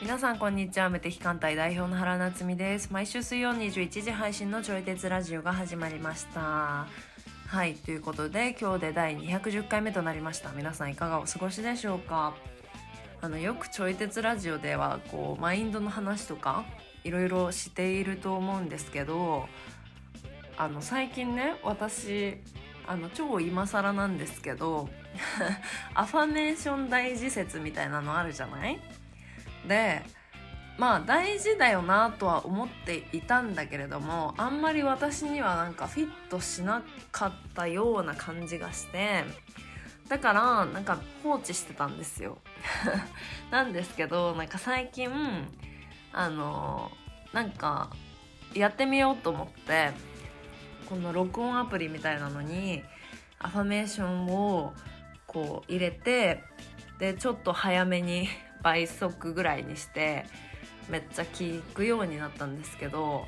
皆さんこんにちは。無敵艦隊代表の原夏実です。毎週水曜21時配信のちょい鉄ラジオが始まりました。はいということで今日で第210回目となりました。皆さんいかがお過ごしでしょうか？あのよくちょい鉄ラジオではこうマインドの話とかいろいろしていると思うんですけどあの最近ね私あの超今更なんですけど アファメーション大事説みたいなのあるじゃない？でまあ大事だよなとは思っていたんだけれどもあんまり私にはなんかフィットしなかったような感じがしてだからなんか放置してたんですよ。なんですけどなんか最近あのなんかやってみようと思ってこの録音アプリみたいなのにアファメーションをこう入れてでちょっと早めに倍速ぐらいにしてめっちゃ聞くようになったんですけど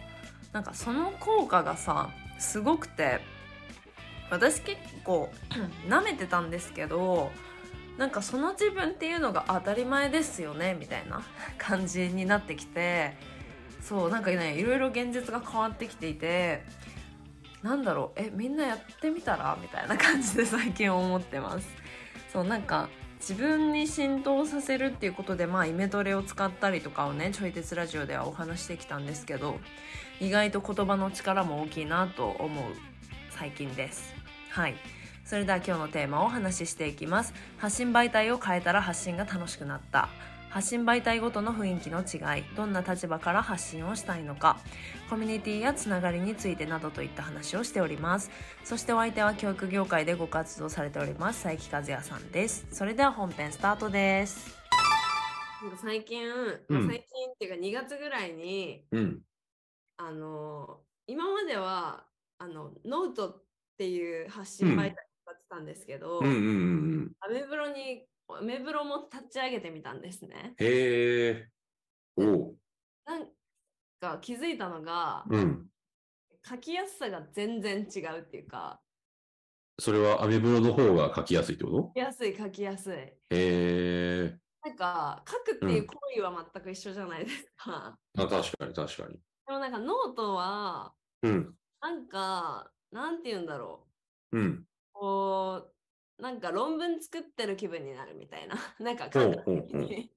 なんかその効果がさすごくて私結構 舐めてたんですけどなんかその自分っていうのが当たり前ですよねみたいな 感じになってきてそうなんかねいろいろ現実が変わってきていてなんだろうえみんなやってみたら？みたいな感じで最近思ってます。そうなんか自分に浸透させるっていうことでまあイメトレを使ったりとかをねちょい鉄ラジオではお話してきたんですけど意外と言葉の力も大きいなと思う最近です。はい。それでは今日のテーマをお話ししていきます。発信媒体を変えたら発信が楽しくなった。発信媒体ごとの雰囲気の違いどんな立場から発信をしたいのかコミュニティやつながりについてなどといった話をしております。そしてお相手は教育業界でご活動されております佐伯和也さんです。それでは本編スタートです。最近、うん。まあ最近っていうか2月ぐらいにうん。あの今まではあのノートっていう発信媒体を使ってたんですけど。アメブロにアメブロも立ち上げてみたんですね。へえ。おう。なんか気づいたのが、うん。書きやすさが全然違うっていうかそれはアメブロの方が書きやすいってこ書きやすい書きやすい。とへえ。なんか書くっていう行為は全く一緒じゃないですか。あ、確かに確かに。でもなんかノートはうん。なんかなんて言うんだろうん。うこうなんか論文作ってる気分になるみたいな なんかほ感覚的に。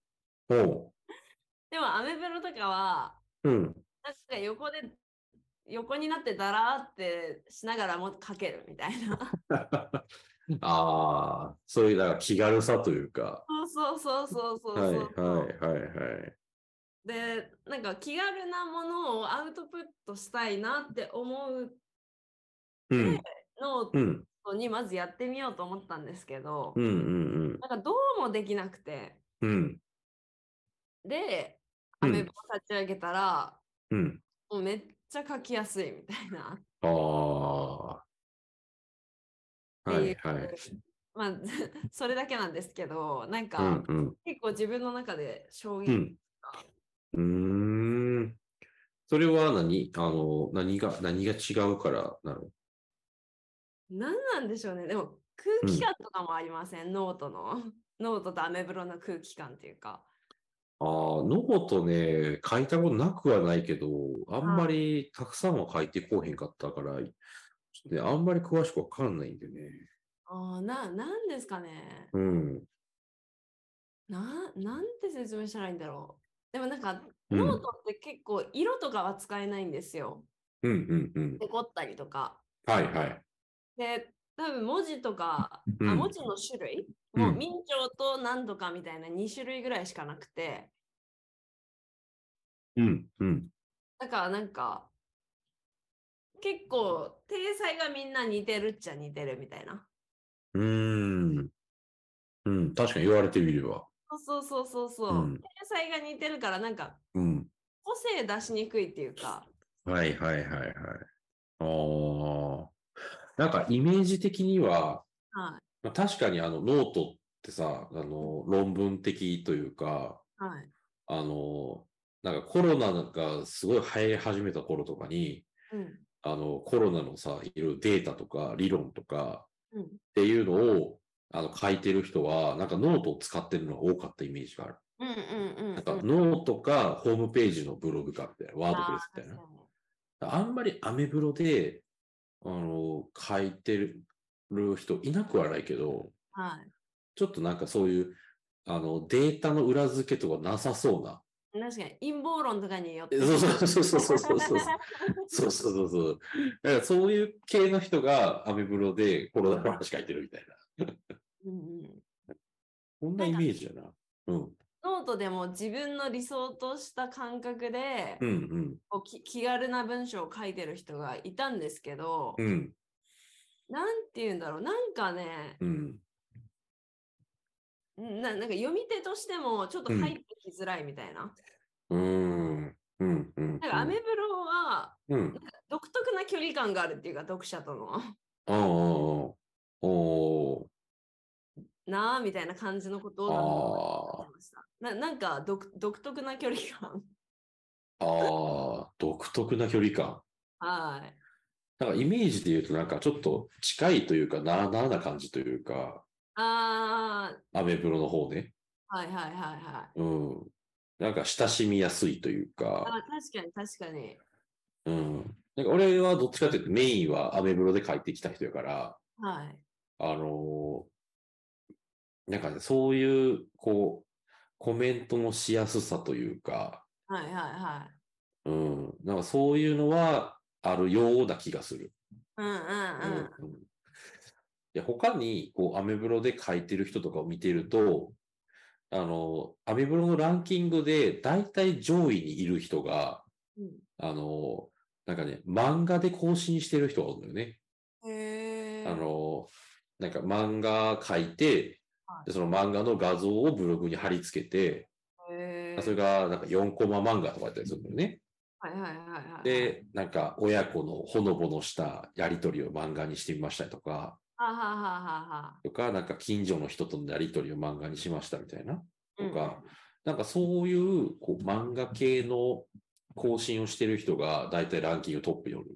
でもアメブロとかはうん。なんか横で横になってだらーってしながらも書けるみたいな。ああ、そういう、だから気軽さというか。そうそうそうそうそうはいそう。はいはいはい。でなんか気軽なものをアウトプットしたいなって思ううん。のうん。にまずやってみようと思ったんですけど、うんうんなんかどうもできなくてうん。うん。でうんアメブロ立ち上げたら、うん。もうめっちゃ書きやすいみたいな。ああ。はいはい。まあ それだけなんですけどなんか、うんうん。結構自分の中で衝撃うん。うーん。それは何？あの、何が、何が違うからなの？何なんでしょうね。でも空気感とかもありません、ノートの。ノートとアメブロの空気感っていうか。ああ、ノートね、書いたことなくはないけど、あんまりたくさんは書いてこうへんかったから、ちょっとね、あんまり詳しくわかんないんでね。あーななんですかね。うん。ななんて説明したらいいんだろう。でもなんかうん。ノートって結構色とかは使えないんですよ。うんうんうん。デコったりとか。はいはい。で多分文字とか、うんあ文字の種類？うんもう明朝と何とかみたいな2種類ぐらいしかなくてうんうん。だからなんか結構体裁がみんな似てるっちゃ似てるみたいなうーん。うん、確かに言われてみれば。そうそうそうそうそう、うん体裁が似てるからなんかうん。個性出しにくいっていうかはいはいはいはい。ああ。なんかイメージ的には、はまあ、確かにあのノートってさ、あの論文的というか、いはいあの、なんかコロナがすごい流行り始めた頃とかに、うんあの、コロナのさ、いろいろデータとか理論とかうんっていうのを、あの、書いてる人は、なんかノートを使ってるのが多かったイメージがある。うんうんうん。なんかうんノートかホームページのブログかみたいな、ワードプレスみたいな。あんまりアメブロで、あの、書いてる人いなくはないけど、はい。ちょっとなんかそういう、あの、データの裏付けとかなさそうな。確かに陰謀論とかによって。そうそうそうそうそうそうそう。そうそうそう。だからそういう系の人がアメブロでコロナの話書いてるみたいな。うんうん こんなイメージやな。うん。ノートでも自分の理想とした感覚で、うんうん。こうき気軽な文章を書いてる人がいたんですけど、うん。なんて言うんだろう、なんかね、うん。ななんか読み手としてもちょっと入ってきづらいみたいな。うーん。うん。うん。なんかアメブロはうん。独特な距離感があるっていうか、読者との。ああ、おおみたいな感じのことを。ななんか独独特な距離感。ああ、独特な距離感。はい。なんかイメージで言うとなんかちょっと近いというか、なあなあな感じというか、あアメブロの方ね。あ、はいはいはいはい。うん。なんか親しみやすいというあか、確かに確かに。うん。なんか俺はどっちかというとメインはアメブロで帰ってきた人やから、はい。あのーなんかね、そういう、こう、コメントのしやすさというか、はいはいはい。うん。なんかそういうのはあるような気がする。うんうんうん。うんで他にこうアメブロで書いてる人とかを見てると、あの、アメブロのランキングで大体上位にいる人が、うんあの、なんかね、漫画で更新してる人がいるんだよね。へえ。あの、なんか漫画書いてはい、でその漫画の画像をブログに貼り付けて、それがなんか4コマ漫画とかやったりするんだよね。はいはいはいはい。で、なんか親子のほのぼのしたやりとりを漫画にしてみましたりとか、ははははは。とか、なんか近所の人とのやりとりを漫画にしましたみたいな。とうんか、なんかそういうこう漫画系の更新をしてる人が大体ランキングトップにおる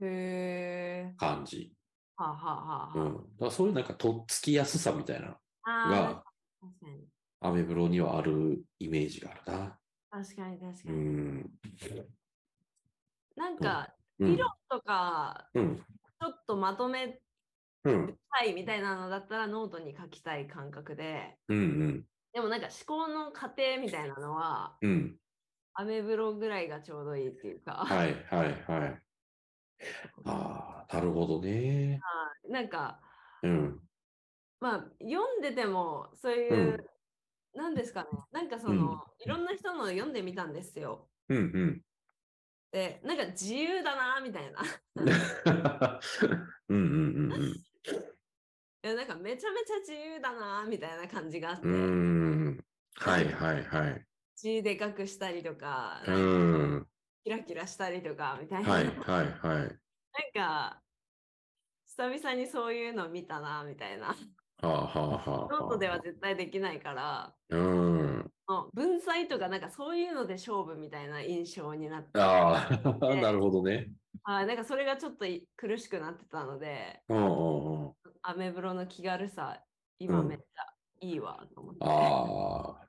へえ。感じ。はははは。うん。だからそういうなんかとっつきやすさみたいなあが。アメブロにはあるイメージがあるな。確かに確かうに。ん。なんか、うん理論とか、うん。ちょっとまとめうん。たいみたいなのだったらノートに書きたい感覚で、うん。うん。でもなんか思考の過程みたいなのは、うん。アメブロぐらいがちょうどいいっていうか、はい、はい、はい。ああ、なるほどね。なんか、うん。まあ、読んでても、そういう、なんですかね、なんかその、いろんな人の読んでみたんですよ。うん、うん。で、なんか自由だな、みたいな。うん、うん、うん、いやなんかめちゃめちゃ自由だな、みたいな感じがあって、うん。うん。はい、はい、はい。字でかくしたりとか、うん。キラキラしたりとか、みたいな。はい、なんはい、はい。か、久々にそういうの見たな、みたいな。はあ、はあ、はあ。ノートでは絶対できないから、うん。文才とかなんかそういうので勝負みたいな印象になって、ああ、なるほどね。はいなんかそれがちょっとい苦しくなってたので、うん、うん、うん。アメブロの気軽さ、今うんめっちゃいいわと思って。ああ。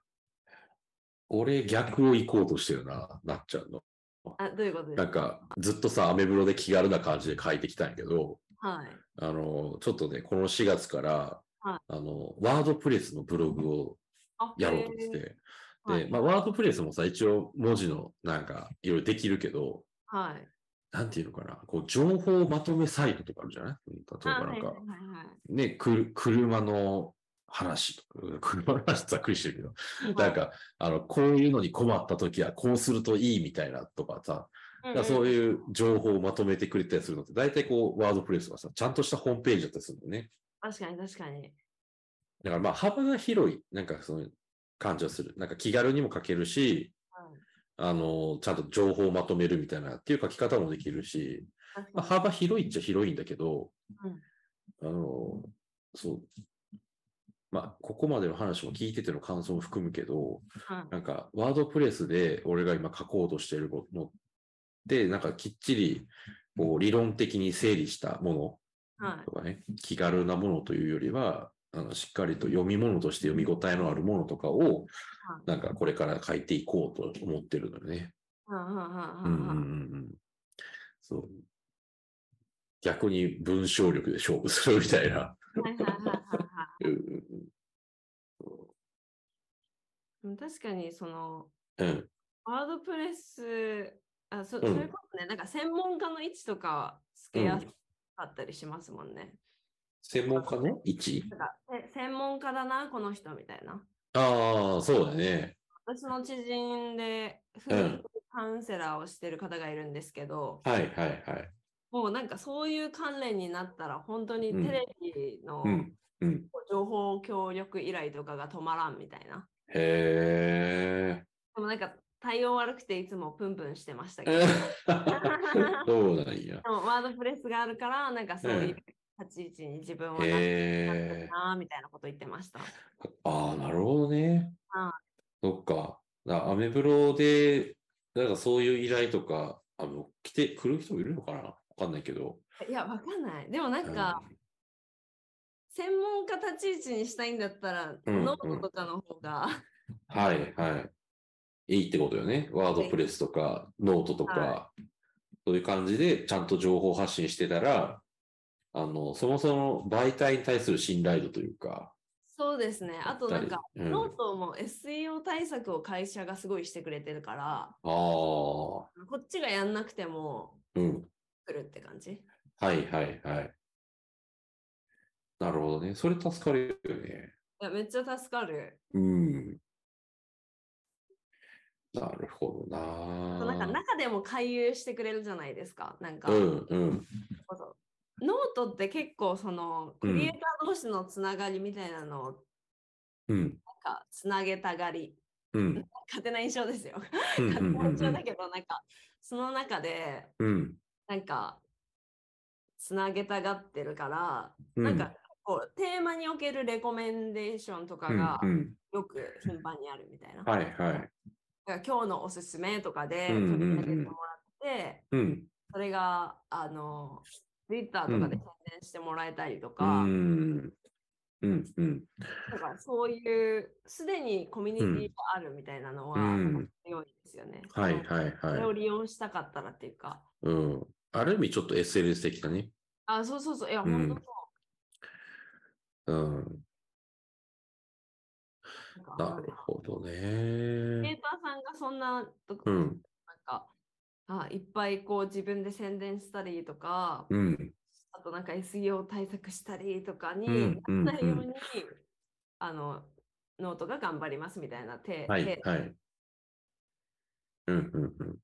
俺逆を行こうとしてるな、なっちゃうの。あどういうことですか？なんか、ずっとさ、アメブロで気軽な感じで書いてきたんやけど、はい。あの、ちょっとね、この4月から、はい。あの、ワードプレスのブログをあやろうとして。はい。で、まあ、ワードプレスもさ、一応文字のなんか、いろいろできるけど、はい。なんていうのかな、こう、情報まとめサイトとかあるじゃない？例えばあなんか、ね、くる車の話とか、車の話ざっくりしてるけど、なんか、あの、こういうのに困った時はこうするといいみたいなとかさ、そうういう情報をまとめてくれたりするのって、大体こう、ワードプレスはさ、ちゃんとしたホームページだったりするんだよね。ん。確かに確かに。だからまあ、幅が広い、なんかその感じはする。なんか気軽にも書けるし、はいあの、ちゃんと情報をまとめるみたいなっていう書き方もできるし、まあ、幅広いっちゃ広いんだけど、うんあの、そう。まあ、ここまでの話も聞いてての感想も含むけど、にはいなんか、ワードプレスで俺が今書こうとしてるのって、なんかきっちり、こう理論的に整理したもはいのと。かね、気軽なものというよりは、あのしっかりと読み物として読み応えのあるものとかを、なんかこれから書いていこうと思ってるのよね。そう。逆に文章力で勝負するみたいな。はいはいはいはいはいうんうんうん確かにそのうんうん。ワードプレスあそ,、んそういうことねなんか専門家の位置とかつけやすかったりしますもんね。専門家の？位置専門家だなこの人みたいな。ああ、そうだね。私の知人でうん夫婦カウンセラーをしてる方がいるんですけど、はいはいはい。もうなんかそういう関連になったら本当にうんテレビのうん。うん。情報協力依頼とかが止まらんみたいな。へえ。でもなんか対応悪くていつもプンプンしてましたけど。そうなんや。でもワードプレスがあるから、なんかそういう立ち位置に自分はなって。なみたいなこと言ってました。ああ、なるほどねは。そっか。だアメブロで、なんかそういう依頼とか、あの、来て、来る人いるのかな？わかんないけど。いや、わかんない。でもなんか、専門家立ち位置にしたいんだったら、うんノートとかの方が、はいはい。いいってことよね。ワードプレスとか、ノートとか、はそういう感じでちゃんと情報発信してたら、あの、そもそも媒体に対する信頼度というか、そうですね。あとなんか、うん、ノートも SEO 対策を会社がすごいしてくれてるから、ああ、こっちがやんなくてもうん。来るって感じ。はいはいはい。なるほどね。それ助かるよね。いや、めっちゃ助かる。うん。なるほどな。なんか中でも回遊してくれるじゃないですか。なんか、うんうん。ノートって結構そのクリエイター同士のつながりみたいなのをうん。なんかつなげたがり、うん。勝手な印象ですよ。うん勝手な印象うんだけど、なんかその中でうん。なんかつなげたがってるから、うん。なんかこうテーマにおけるレコメンデーションとかがうんうんよく頻繁にあるみたいな。はいはい。今日のおすすめとかでうんうんうん取り上げてもらって、うん。それがあの Twitter とかで宣伝してもらえたりとうか、ん。うん。うん。だからそういうすでにコミュニティがあるみたいなのはうん強いですよね。はいはいそれをはい。利用したかったらっていうか。うん。ある意味ちょっと SNS 的だね。あ、そうそうそう。いや、うん本当そう。うん。なるほどクリエイね。ターさんがそんなとこ、うん。なんかあいっぱいこう自分で宣伝したりとか、うん。あとなんか SEO 対策したりとかにうんうんならないように、あのノートが頑張りますみたいな手、はい手はい。うんうんうん。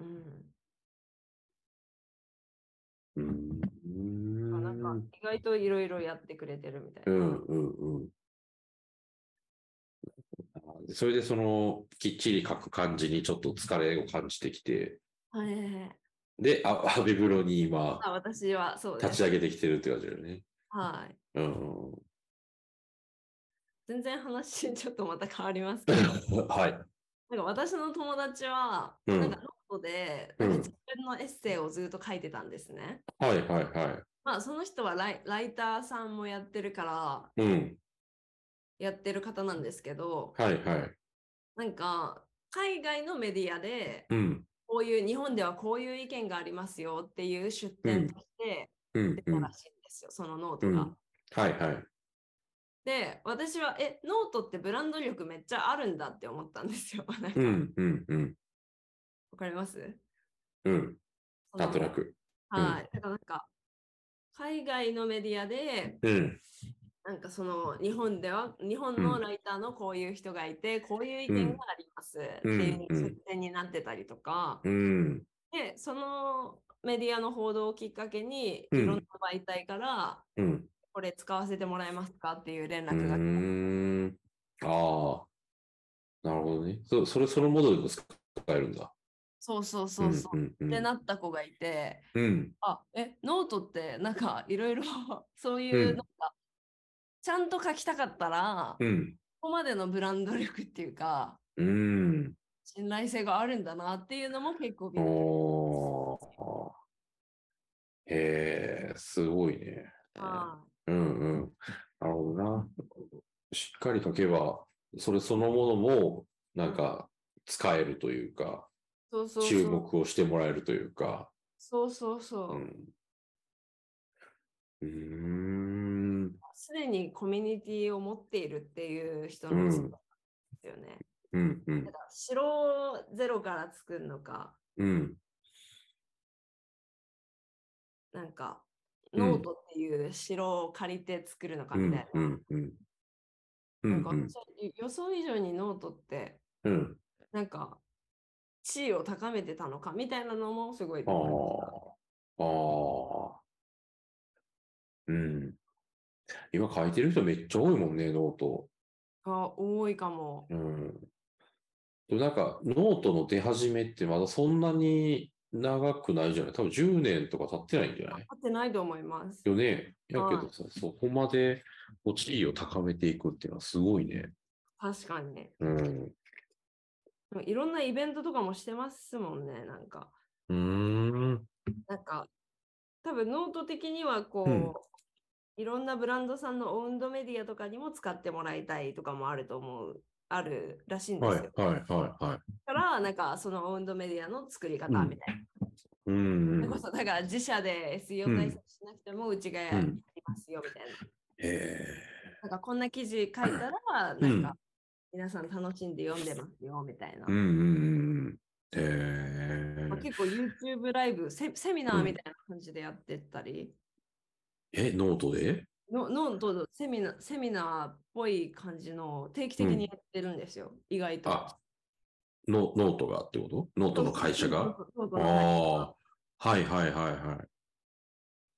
うんうーあなんかん。意外といろいろやってくれてるみたいな。うんうんうん。それでそのきっちり書く感じにちょっと疲れを感じてきて、はいで、あアメブロに今あ私はそう。立ち上げてきてるって感じだよね。はい。うん。全然話ちょっとまた変わりますけど、はい。なんか私の友達は、うんなんかノートで、うん自分のエッセイをずっと書いてたんですね。はいはいはまあその人はライライターさんもやってるから、い。うん。やってる方なんですけど、はいはい。なんか海外のメディアで、うん。こういう日本ではこういう意見がありますよっていう出典としてうん出。うん。たらしいんですよ、そのノートが。うんはいはい。で、私は、え、ノートってブランド力めっちゃあるんだって思ったんですよ。なんか、わうんうんうん。かります？うん。なんとなく。はい。だからなんか、海外のメディアで、うん。なんかその日本では、日本うんのライターのこういう人がいて、こういう意見がありますっていううん出典になってたりとか、うん。で、そのメディアの報道をきっかけに、うんいろんな媒体から、うん。これ使わせてもらえますか？っていう連う絡が来ーん。ああ。なるほどね。そそれ、そのモデルで使えるんだ。そうそうそうそう。うんうんってなった子がいて、うん。あ、え、ノートってなんかいろいろ そういううんなんか、ちゃんと書きたかったら、こうん。こまでのブランド力っていうか、うん。信頼性があるんだなっていうのも結構びっくりおへえ、すごいね。はうんうん。なるほどな。しっかり書けば、それそのものも、なんか、使えるというか、い。そうそうそう。注目をしてもらえるというか。そうそうそうう。ん。うーん。すでにコミュニティを持っているっていう人うんの姿ですよね。うんうんだから城をゼロから作るのか、うん。なんか、うんノートっていう城を借りて作るのかうんみたいな。うんうん。うなんか予想以上にノートって、うん。なんか、地位を高めてたのかみたいなのもすごい。ああ。うん。今書いてる人めっちゃ多いもんね、ノート。が多いかも。うん。でもなんか、ノートの出始めってまだそんなに長くないじゃない？多分10年とか経ってないんじゃない？合ってないと思います。よね。やけはいどさ、そこまで地位を高めていくっていうのはすごいね。確かにね。うん。いろんなイベントとかもしてますもんね、なんか。うーん。なんか、多分ノート的にはこう、うんいろんなブランドさんのオウンドメディアとかにも使ってもらいたいとかもあると思う、あるらしいんですよ。はいはいはいはい。だから、なんかそのオウンドメディアの作り方うんみたいな。うんうん。こそだから自社で SEO 対策しなくてもうちがやうんりますよみたいな。えなんかこんな記事書いたら、なんか皆さん楽しんで読んでますよみたいな。ー、うんうんうん。えー、まあ結構 YouTube ライブセ、セミナーみたいな感じでやってったり、え、ノートで？のノートのセミナーセミナーっぽい感じのを定期的にやってるんですよ、意外と。あ、ノノートがってこと？ノートの会社が？ああ、はいはいはいはい。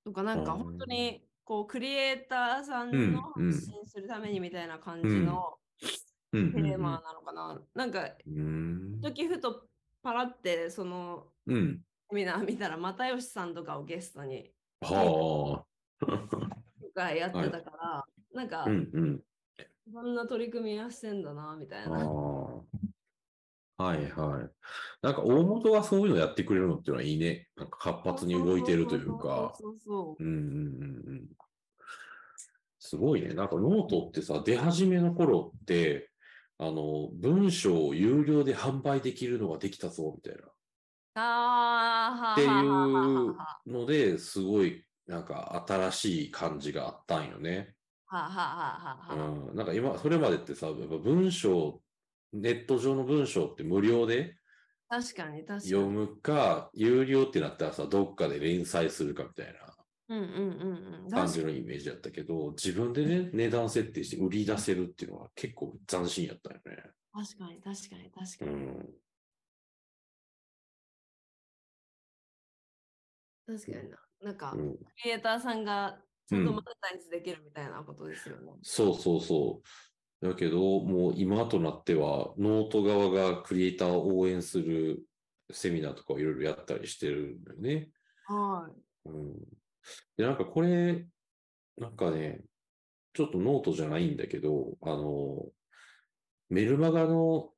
とか、なんかうん本当にこうクリエイターさんうんのうん発信するためにみたいな感じのうんうんうんテーマなのかな。なんか。時ふとパラってそのうん。セミナー見たら又吉さんとかをゲストにはあ。とかやってたから、なんか、うんうん。そんな取り組みはしてんだなみたいあな。あ。はいはい。なんか大元がそういうのやってくれるのっていうのはいいね。なんか活発に動いてるというか。そうそうそううんうんうんうん。すごいね。なんかノートってさ、出始めの頃って、あの、文章を有料で販売できるのができたぞ、みたいな。ああ、っていうはのですごい、なんか新しい感じがあったんよね。あはあはあはあはあうん。なんか今、それまでってさ、やっぱ文章、ネット上の文章って無料で確かに確かに。読むか、有料ってなったらさ、どっかで連載するかみたいな。うんうんうんうん。感じのイメージだったけど、自分でね、値段設定して売り出せるっていうのは結構斬新やったよね。確かに確かに確かに。うん。確かにな。なんか、うん、クリエイターさんがちゃんとマネタイズできるみたいなことですよね。そうそうそう。だけど、もう今となっては、ノート側がクリエイターを応援するセミナーとかをいろいろやったりしてるんだよね。はい。うん。で、なんかこれ、なんかね、ちょっとノートじゃないんだけど、あの、メルマガの、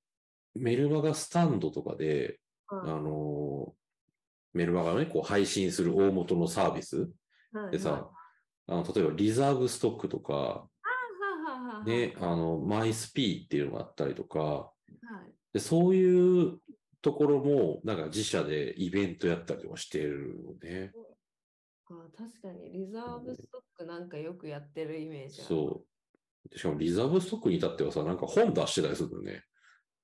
メルマガスタンドとかで、あはいの、メルマガのね、こう配信する大元のサービスはいでさ、はいあの、例えばリザーブストックとか、ね、あの、マイスピーっていうのがあったりとか、はいでそういうところも、なんか自社でイベントやったりとかしてるのね。あ確かに、リザーブストックなんかよくやってるイメージある。そう。でしかもリザーブストックに至ってはさ、なんか本出してたりするのね。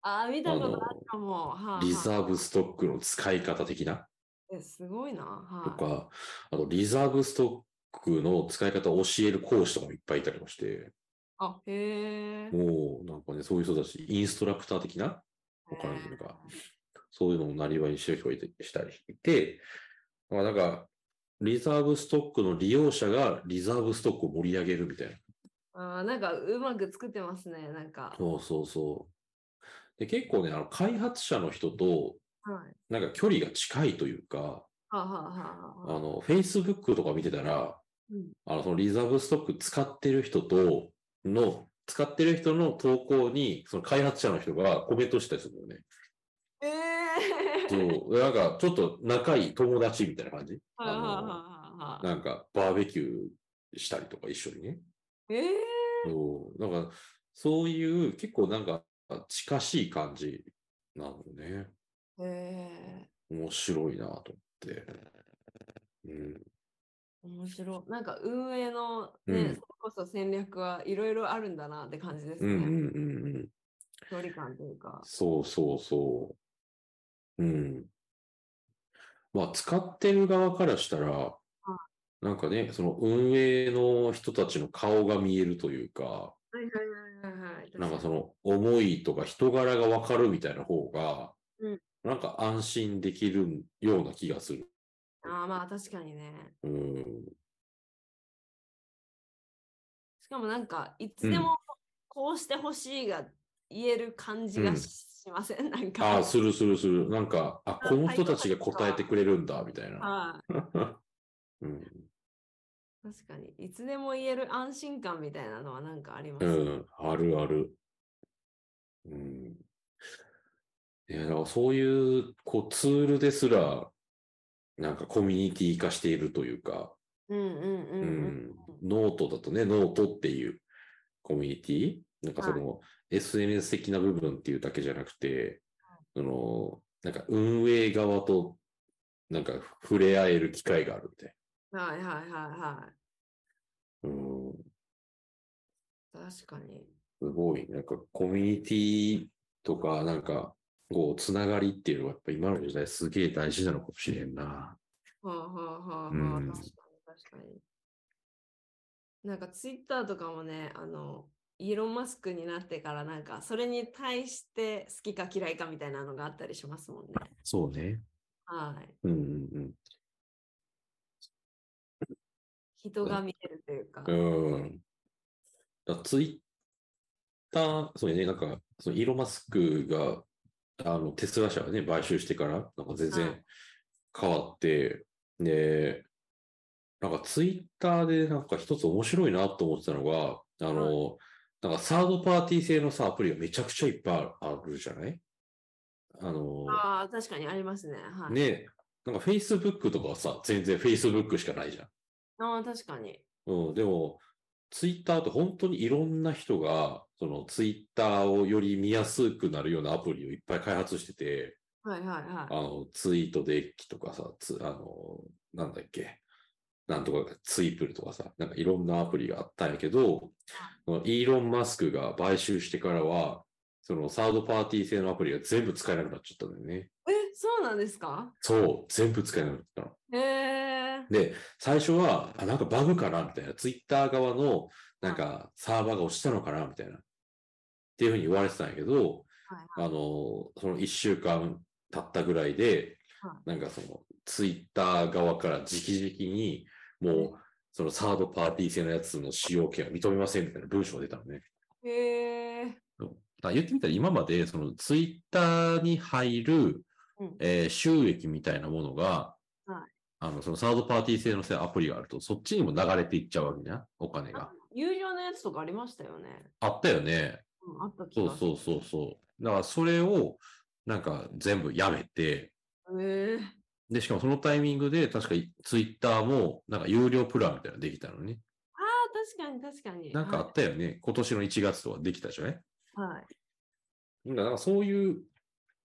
ああ、見たことあるかも。はあはあリザーブストックの使い方的なえすごいな。はいとか、あとリザーブストックの使い方を教える講師とかもいっぱいいたりもして、あ、へえ。もうなんかね、そういう人たち、インストラクター的な他の人がそういうのをなりわいにしてる人がいてしたりいて、まあなんか、リザーブストックの利用者がリザーブストックを盛り上げるみたいな。あーなんかうまく作ってますね。なんか。そうそうそう。で、結構ね、あの、開発者の人と、はい。なんか距離が近いというか、はあ、の、Facebook とか見てたら、うんあの、そのリザーブストック使ってる人との、使ってる人の投稿に、その開発者の人がコメントしたりするのよね。ええそう、なんか、ちょっと仲いい友達みたいな感じ？あ。なんかバーベキューしたりとか一緒にね。ええそうなんかそういう結構なんか近しい感じなのね。へえ面白いなと思って。うん。面白い。なんか運営のね、うんそれこそ戦略はいろいろあるんだなって感じですね。うんうんうんうん。距離感というか。そうそうそう。うん。まあ、使ってる側からしたら、なんかね、その運営の人たちの顔が見えるというか、はいはいはいはいはい。なんかその思いとか人柄がわかるみたいな方がうん、なんか安心できるような気がする。ああまあ確かにね。うん。しかもなんかいつでもこうしてほしいが言える感じがうんしません、なんか。ああ、するするする。なんか、あ、この人たちが答えてくれるんだ、みたいな。はい。うん。確かに。いつでも言える安心感みたいなのはなんかありますね。うん、あるある。うん。いや、だからそういう、こう、ツールですら、なんかコミュニティ化しているというか、うんうんうんノートだとね、ノートっていうコミュニティ？なんかその、SNS 的な部分っていうだけじゃなくて、その、なんか運営側と、なんか触れ合える機会があるみたいはいはいはいはな。うん。い。確かに。すごい、なんかコミュニティとか、なんか、こう、つながりっていうのは、やっぱ今の時代すげえ大事なのかもしれんな。はあはあはあはあ、うん確かに確かに。なんかツイッターとかもね、あの、イーロン・マスクになってからなんかそれに対して好きか嫌いかみたいなのがあったりしますもんね。そうね。はい。うんうん人が見えるというか。うん。うん。だツイッター、そうね、なんか、そのイーロン・マスクが、あの、テスラ社をね、買収してから、なんか全は然変わって、で、なんかツイッターでなんか一つ面白いなと思ってたのが、あの、なんかサードパーティー製のさ、アプリがめちゃくちゃいっぱいあるじゃない？あの、ああ、確かにありますね。はい。ね、なんか Facebook とかはさ、全然 Facebook しかないじゃん。ああ、確かに。うん、でも、ツイッターって本当にいろんな人が、そのツイッターをより見やすくなるようなアプリをいっぱい開発してて、はいはいはい。あの、ツイートデッキとかさ、つあの、なんだっけ、なんとかツイプルとかさ、なんかいろんなアプリがあったんやけど、イーロン・マスクが買収してからは、そのサードパーティー製のアプリが全部使えなくなっちゃったんだよね。え、そうなんですか？そう、全部使えなくなったの。へえ。で、最初は、あ、なんかバグかな？みたいな、ツイッター側の、なんかサーバーが落ちたのかな？みたいな。っていうふうに言われてたんやけど、はいあの、その一週間経ったぐらいでは、なんかその、ツイッター側から直々に、もう、そのサードパーティー製のやつの使用権は認めませんみたいな文章が出たのね。い。へえ。だ言ってみたら今までそのツイッターに入る、うんえー収益みたいなものが、はいあのそのサードパーティー製のせアプリがあると、そっちにも流れていっちゃうわけね、お金が。有料のやつとかありましたよね。あったよね。うん、あった気そう。そうそうそう。だからそれをなんか全部やめて、へえ。で、しかもそのタイミングで確かツイッターもなんか有料プランみたいなのできたのね。ああ、確かに確かに。なんかあったよね。今年の1月とかできたじゃない？はい。はい。だからそういう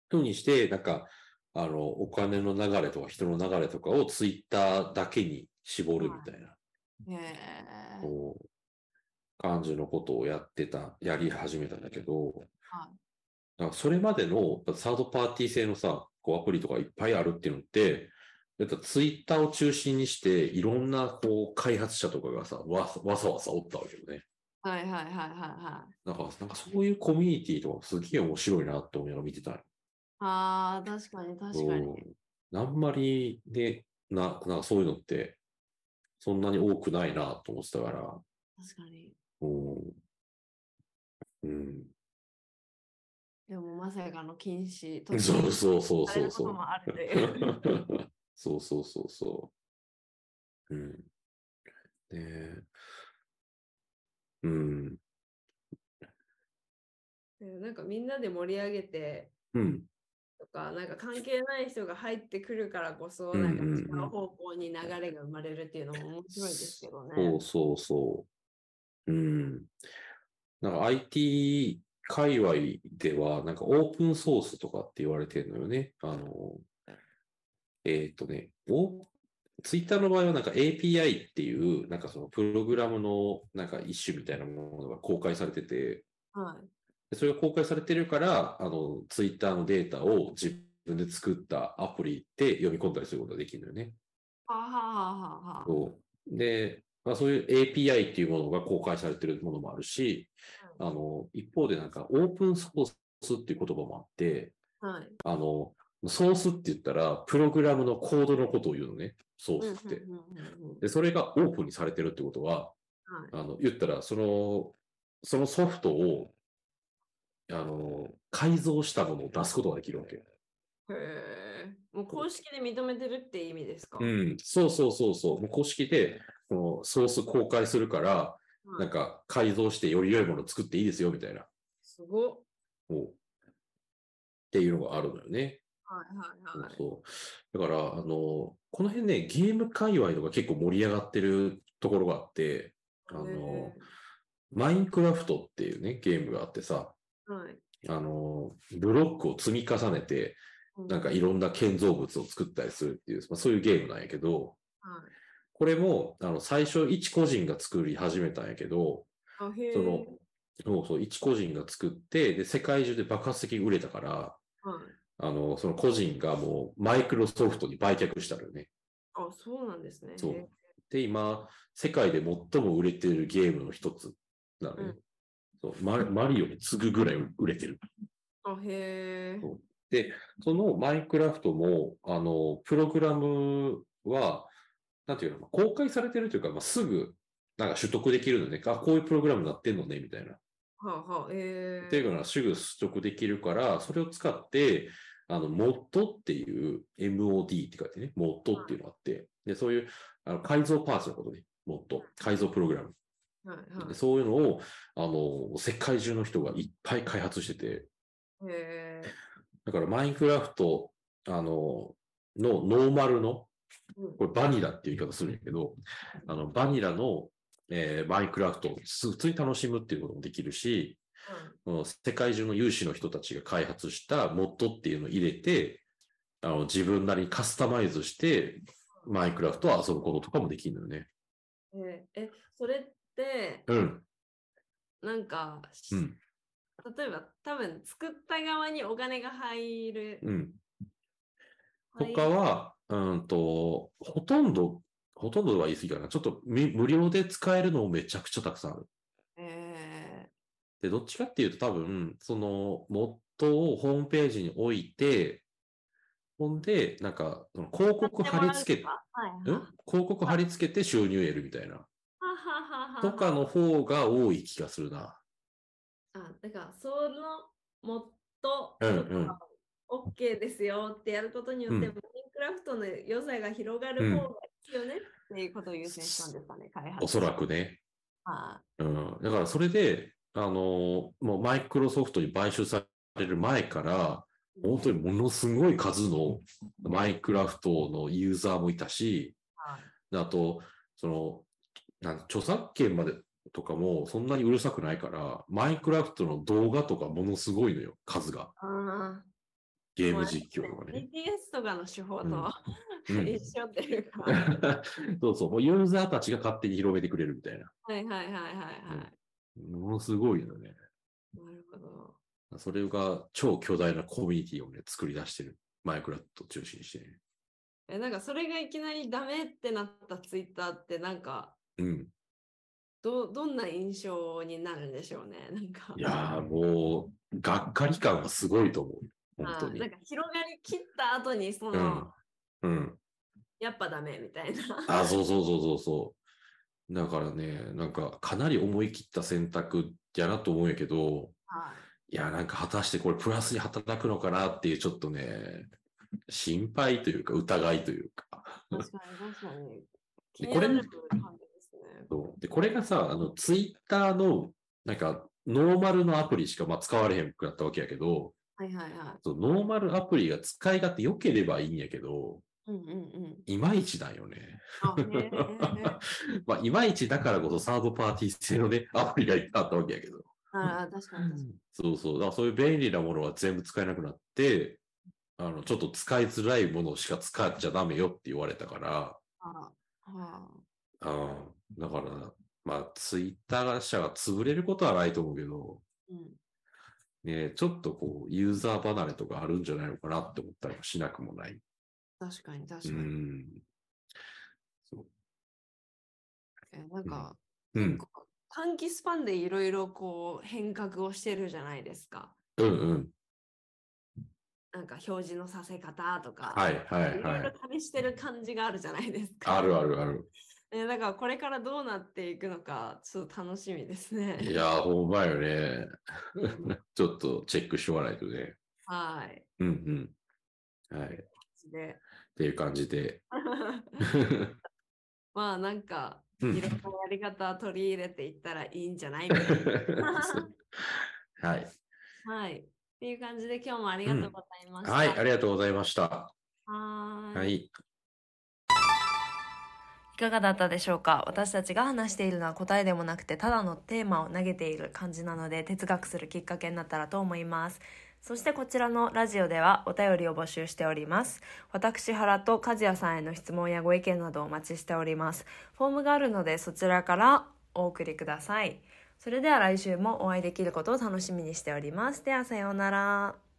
ふうにして、なんか、あの、お金の流れとか人の流れとかをツイッターだけに絞るみたいな、へえ。こう、感じのことをやってた、やり始めたんだけど、はいだからそれまでのサードパーティー製のさ、こうアプリとかいっぱいあるっていうのって、やっぱツイッターを中心にして、いろんなこう開発者とかがさ、わわさわさおったわけよね。はいはいはいはいはい。なんか、なんかそういうコミュニティとかすげえ面白いなって思いながら見てたのああ、確かに確かに。うんあんまりね、な、なんかそういうのって、そんなに多くないなと思ってたから、確かに。うん。うん。でもまさかの禁止。そうそうそうそうそう。もある。そうそうそうそう。うん。ねえ。うん。でなんかみんなで盛り上げて、うん。とか、なんか関係ない人が入ってくるからこそ、うんなんか違う方向に流れが生まれるっていうのも面白いですけどね。そうそうそう。うん。なんか IT 界隈では、なんかオープンソースとかって言われてるのよね。あの、えっ、とね、おツイッターの場合はなんか API っていう、なんかそのプログラムのなんか一種みたいなものが公開されてて、はい。でそれが公開されてるから、あの、ツイッターのデータを自分で作ったアプリで読み込んだりすることができるのよね。はあはあで、まあ、そういう API っていうものが公開されてるものもあるし、あの、一方でなんかオープンソースっていう言葉もあって、はい。あの、ソースって言ったら、プログラムのコードのことを言うのね、ソースって。で、それがオープンにされてるってことは、はいあの、言ったら、その、そのソフトを、あの、改造したものを出すことができるわけ。へえ。もう公式で認めてるって意味ですか、うん、そうそうそうそう。もう公式で、このソース公開するから、はいなんか改造してより良いものを作っていいですよ、みたいな。すごっ。もうっていうのがあるのよね。はいはいはい。そうだから、あの、この辺ね、ゲーム界隈とか結構盛り上がってるところがあって、あのへマインクラフトっていうね、ゲームがあってさ、ーはい。あの、ブロックを積み重ねて、なんかいろんな建造物を作ったりするっていう、まあ、そういうゲームなんやけど、はい。これも、あの、最初一個人が作り始めたんやけど。その、そうそう、一個人が作って、で、世界中で爆発的に売れたから、はい。あの、その個人がもうマイクロソフトに売却したのよね。あ、そうなんですね。そうへで、今、世界で最も売れてるゲームの一つなのね。うんそうママリオに次ぐぐらい売れてる。ーあ、へで、そのマインクラフトも、あの、プログラムは、なんていうの、公開されてるというか、まあ、すぐ、なんか取得できるのね。あ、こういうプログラムになってんのね、みたいな。はあはあ、ええ。っていうのはすぐ取得できるから、それを使って、あの、モッドっていう、MOD って書いてね、モッドっていうのがあって、で、そういうあの改造パーツのことね、モッド、改造プログラム。はいはでそういうのを、あの、世界中の人がいっぱい開発してて。だからマインクラフト、あの、のノーマルの、うん。これバニラっていう言い方するんやけど、あの、バニラの、えーマインクラフトを普通に楽しむっていうこともできるし、この世界中の有志の人たちが開発したモッドっていうのを入れて、あの自分なりにカスタマイズして、マインクラフトを遊ぶこととかもできるのよね。うんええ、それって、うん。なんか、うん。例えば多分作った側にお金が入る。うん。と入かは、うんと、ほとんど、ほとんどは言い過ぎかな。ちょっとみ無料で使えるのもめちゃくちゃたくさんある。えで、どっちかっていうと多分、その、モッドをホームページに置いて、ほんで、なんか、広告貼り付け、はい広告貼り付けて収入得るみたいな。とかの方が多い気がするな。あ、だから、そのもっと、うんうん OK ですよってやることによって、うんンクラフトの良さが広がる方がいいよねっていうことを優先したんですかね、開発。おそらくね。はうん。だからそれで、あの、もうマイクロソフトに買収される前から、い。本当にものすごい数のマイクラフトのユーザーもいたし、はいあと、その、なん著作権までとかもそんなにうるさくないから、マインクラフトの動画とかものすごいのよ、数が。あゲーム実況とかーね。BTS とかの手法とうん 一緒っていうか。そうそう、もうユーザーたちが勝手に広めてくれるみたいな。はいはいはいはいはい。ものすごいのね。なるほど。それが超巨大なコミュニティをね、作り出してる。マイクラフトを中心にしてね。え、なんかそれがいきなりダメってなったツイッターってなんかうん。どどんな印象になるんでしょうね。なんか。いやーもう、がっかり感はすごいと思う。本当になん。か広がりきった後にその、うん。うん。やっぱダメみたいな。あ、そうそうそうそうそう。だからね、なんかかなり思い切った選択やなと思うんやけど、はいや、なんか果たしてこれプラスに働くのかなっていうちょっとね、心配というか疑いというか。い。確かに確かに。これになる感じでこれがさ、あの、ツイッターの、なんか、ノーマルのアプリしかまあ使われへんくなったわけやけど、はいはいはそうノーマルアプリが使い勝手良ければいいんやけど、い。うんうんうん。いまいちなんよね。まあ、いまいちだからこそサードパーティー製のね、アプリがいっぱいあったわけやけど。あー確かに確かに。そうそう。だからそういう便利なものは全部使えなくなって、あの、ちょっと使いづらいものしか使っちゃダメよって言われたから、あああーだから、まあ、ツイッター社が潰れることはないと思うけど、うん。ね、ちょっとこう、ユーザー離れとかあるんじゃないのかなって思ったりもしなくもない。確かに確かうに。ん。そう。えなんか、うん。短期スパンでいろいろこう変革をしてるじゃないですか。うんうん。なんか表示のさせ方とか、はいはいいろはいい。ろ試してる感じがあるじゃないですか。あるあるある。えだからこれからどうなっていくのか、ちょっと楽しみですね。いやー、ほんまよね。ちょっとチェックしておかないとね。はい。うんうん。はい。っでていう感じで。まあなんか、うんいろんなやり方取り入れていったらいいんじゃないみたいな。はい。はい。っていう感じで今日もありがとうございました。はい、ありがとうございました。は。いかがだったでしょうか？私たちが話しているのは答えでもなくてただのテーマを投げている感じなので哲学するきっかけになったらと思います。そしてこちらのラジオではお便りを募集しております。私原と和也さんへの質問やご意見などお待ちしております。フォームがあるのでそちらからお送りください。それでは来週もお会いできることを楽しみにしております。ではさようなら。